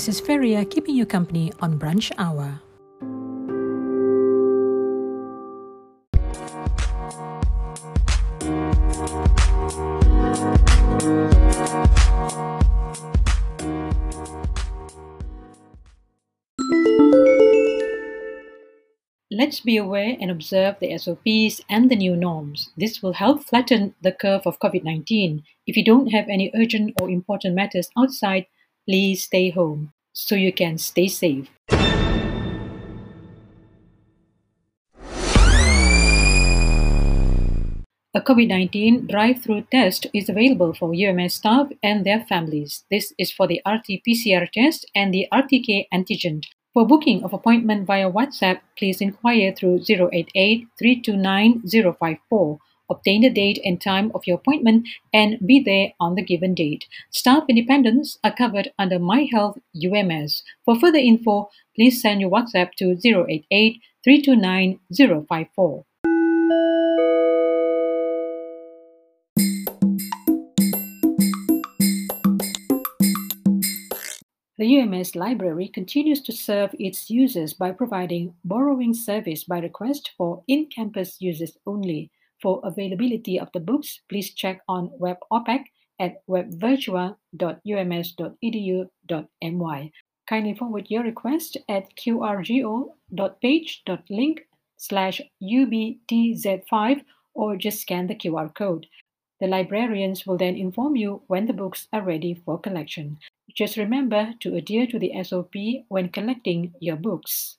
This is Feria keeping you company on Brunch Hour. Let's be aware and observe the SOPs and the new norms. This will help flatten the curve of COVID 19. If you don't have any urgent or important matters outside, please stay home so you can stay safe. A COVID 19 drive through test is available for UMS staff and their families. This is for the RT PCR test and the RTK antigen. For booking of appointment via WhatsApp, please inquire through 088 329 054. Obtain the date and time of your appointment and be there on the given date. Staff independents are covered under My Health UMS. For further info, please send your WhatsApp to 088 329 054. The UMS library continues to serve its users by providing borrowing service by request for in-campus users only. For availability of the books, please check on WebOPAC at webvirtua.ums.edu.my. Kindly forward your request at qrgo.page.link slash ubtz5 or just scan the QR code. The librarians will then inform you when the books are ready for collection. Just remember to adhere to the SOP when collecting your books.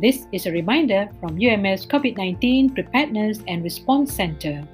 This is a reminder from UMS COVID 19 Preparedness and Response Center.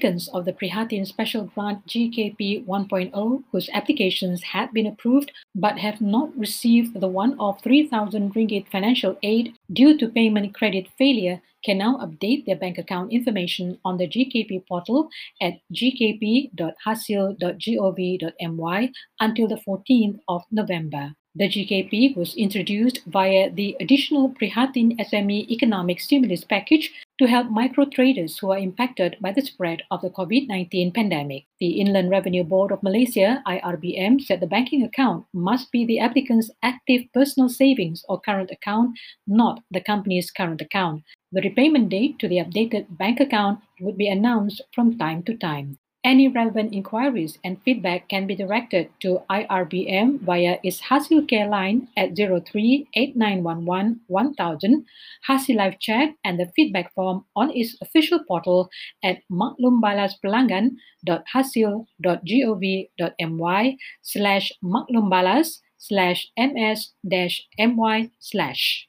Applicants of the Prihatin Special Grant GKP 1.0 whose applications had been approved but have not received the one-off 3,000 ringgit financial aid due to payment credit failure can now update their bank account information on the GKP portal at gkp.hasil.gov.my until the 14th of November. The GKP was introduced via the additional Prihatin SME economic stimulus package to help micro traders who are impacted by the spread of the COVID 19 pandemic. The Inland Revenue Board of Malaysia, IRBM, said the banking account must be the applicant's active personal savings or current account, not the company's current account. The repayment date to the updated bank account would be announced from time to time. Any relevant inquiries and feedback can be directed to IRBM via its Hasil Care line at 03 8911 1000, Hasil Live Chat, and the feedback form on its official portal at maklumbalaspelanggan.hasil.gov.my slash maklumbalas slash ms dash my slash.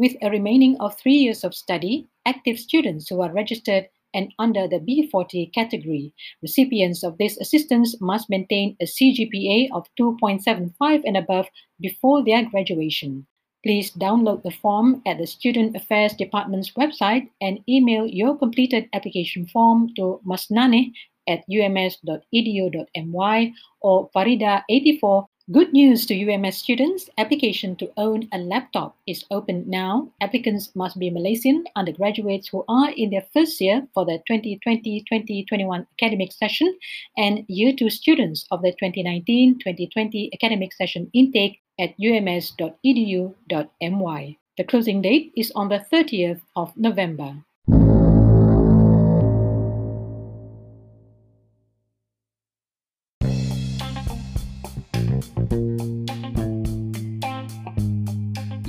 With a remaining of three years of study, active students who are registered and under the B40 category. Recipients of this assistance must maintain a CGPA of 2.75 and above before their graduation. Please download the form at the Student Affairs Department's website and email your completed application form to masnane at ums.edu.my or farida84 Good news to UMS students. Application to own a laptop is open now. Applicants must be Malaysian undergraduates who are in their first year for the 2020-2021 academic session and year 2 students of the 2019-2020 academic session intake at ums.edu.my. The closing date is on the 30th of November.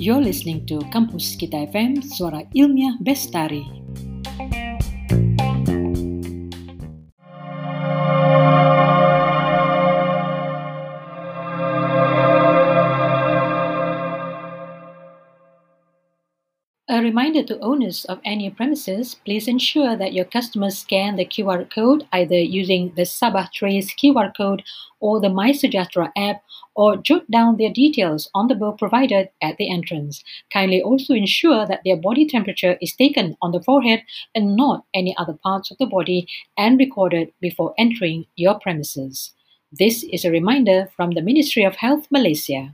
You're listening to Kampus Kita FM, Suara Ilmiah Bestari. Reminder to owners of any premises, please ensure that your customers scan the QR code either using the Sabah Trace QR code or the MySejahtera app or jot down their details on the book provided at the entrance. Kindly also ensure that their body temperature is taken on the forehead and not any other parts of the body and recorded before entering your premises. This is a reminder from the Ministry of Health Malaysia.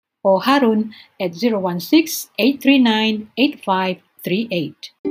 or Harun at 016 839 8538.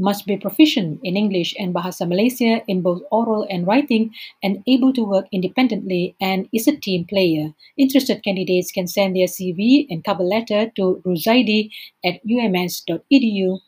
must be proficient in English and Bahasa Malaysia in both oral and writing and able to work independently and is a team player. Interested candidates can send their CV and cover letter to ruzaidi at ums.edu.my.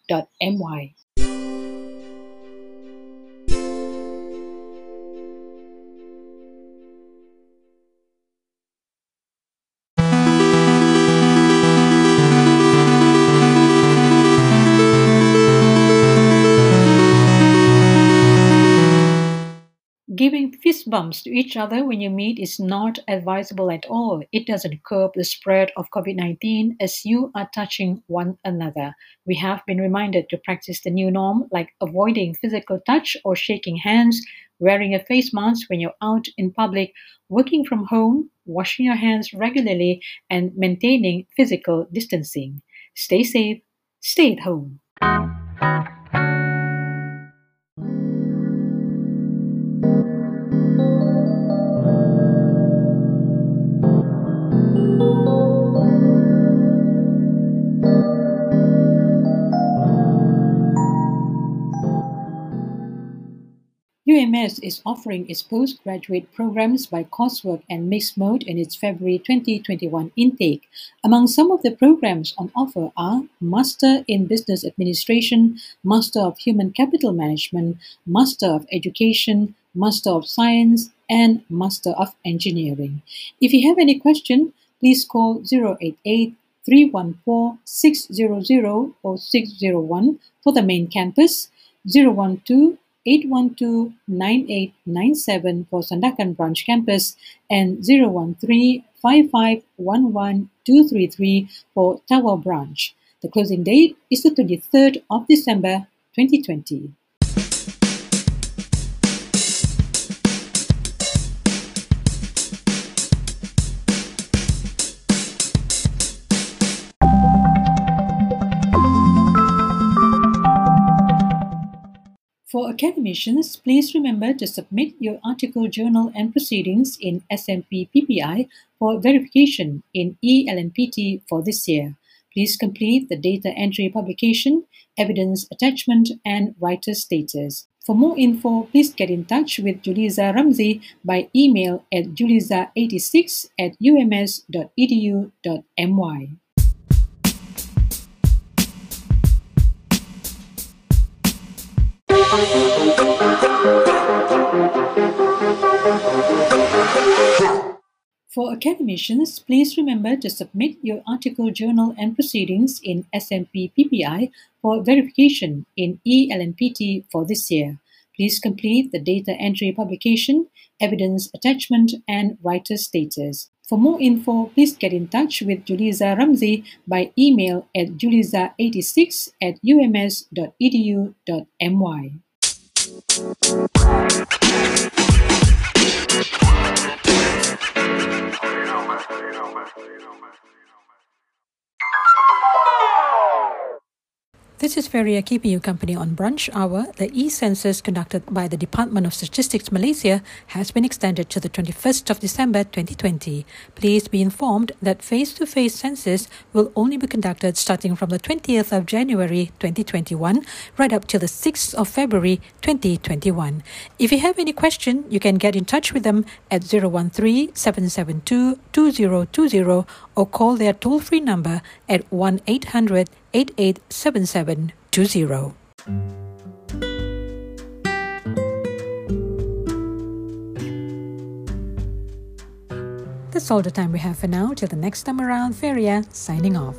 fist bumps to each other when you meet is not advisable at all. It doesn't curb the spread of COVID 19 as you are touching one another. We have been reminded to practice the new norm, like avoiding physical touch or shaking hands, wearing a face mask when you're out in public, working from home, washing your hands regularly, and maintaining physical distancing. Stay safe, stay at home. UMS is offering its postgraduate programs by coursework and mixed mode in its February 2021 intake. Among some of the programs on offer are Master in Business Administration, Master of Human Capital Management, Master of Education, Master of Science, and Master of Engineering. If you have any question, please call 088 314 600 or 601 for the main campus, 012 812-9897 for Sandakan Branch Campus and 013-5511-233 for Tawau Branch. The closing date is the 23rd of December 2020. Academicians, please remember to submit your article, journal, and proceedings in SMP PPI for verification in ELNPT for this year. Please complete the data entry publication, evidence attachment, and writer status. For more info, please get in touch with Juliza Ramsey by email at juliza86 at ums.edu.my. For academicians, please remember to submit your article, journal, and proceedings in SMP PPI for verification in ELNPT for this year. Please complete the data entry publication, evidence attachment, and writer status. For more info, please get in touch with Juliza Ramsey by email at juliza86 at ums.edu.my. This is Feria keeping you company on brunch hour. The e-census conducted by the Department of Statistics Malaysia has been extended to the 21st of December 2020. Please be informed that face-to-face census will only be conducted starting from the 20th of January 2021 right up till the 6th of February 2021. If you have any question, you can get in touch with them at 013-772-2020 or call their toll-free number at 1-800 887720. That's all the time we have for now. Till the next time around, Feria signing off.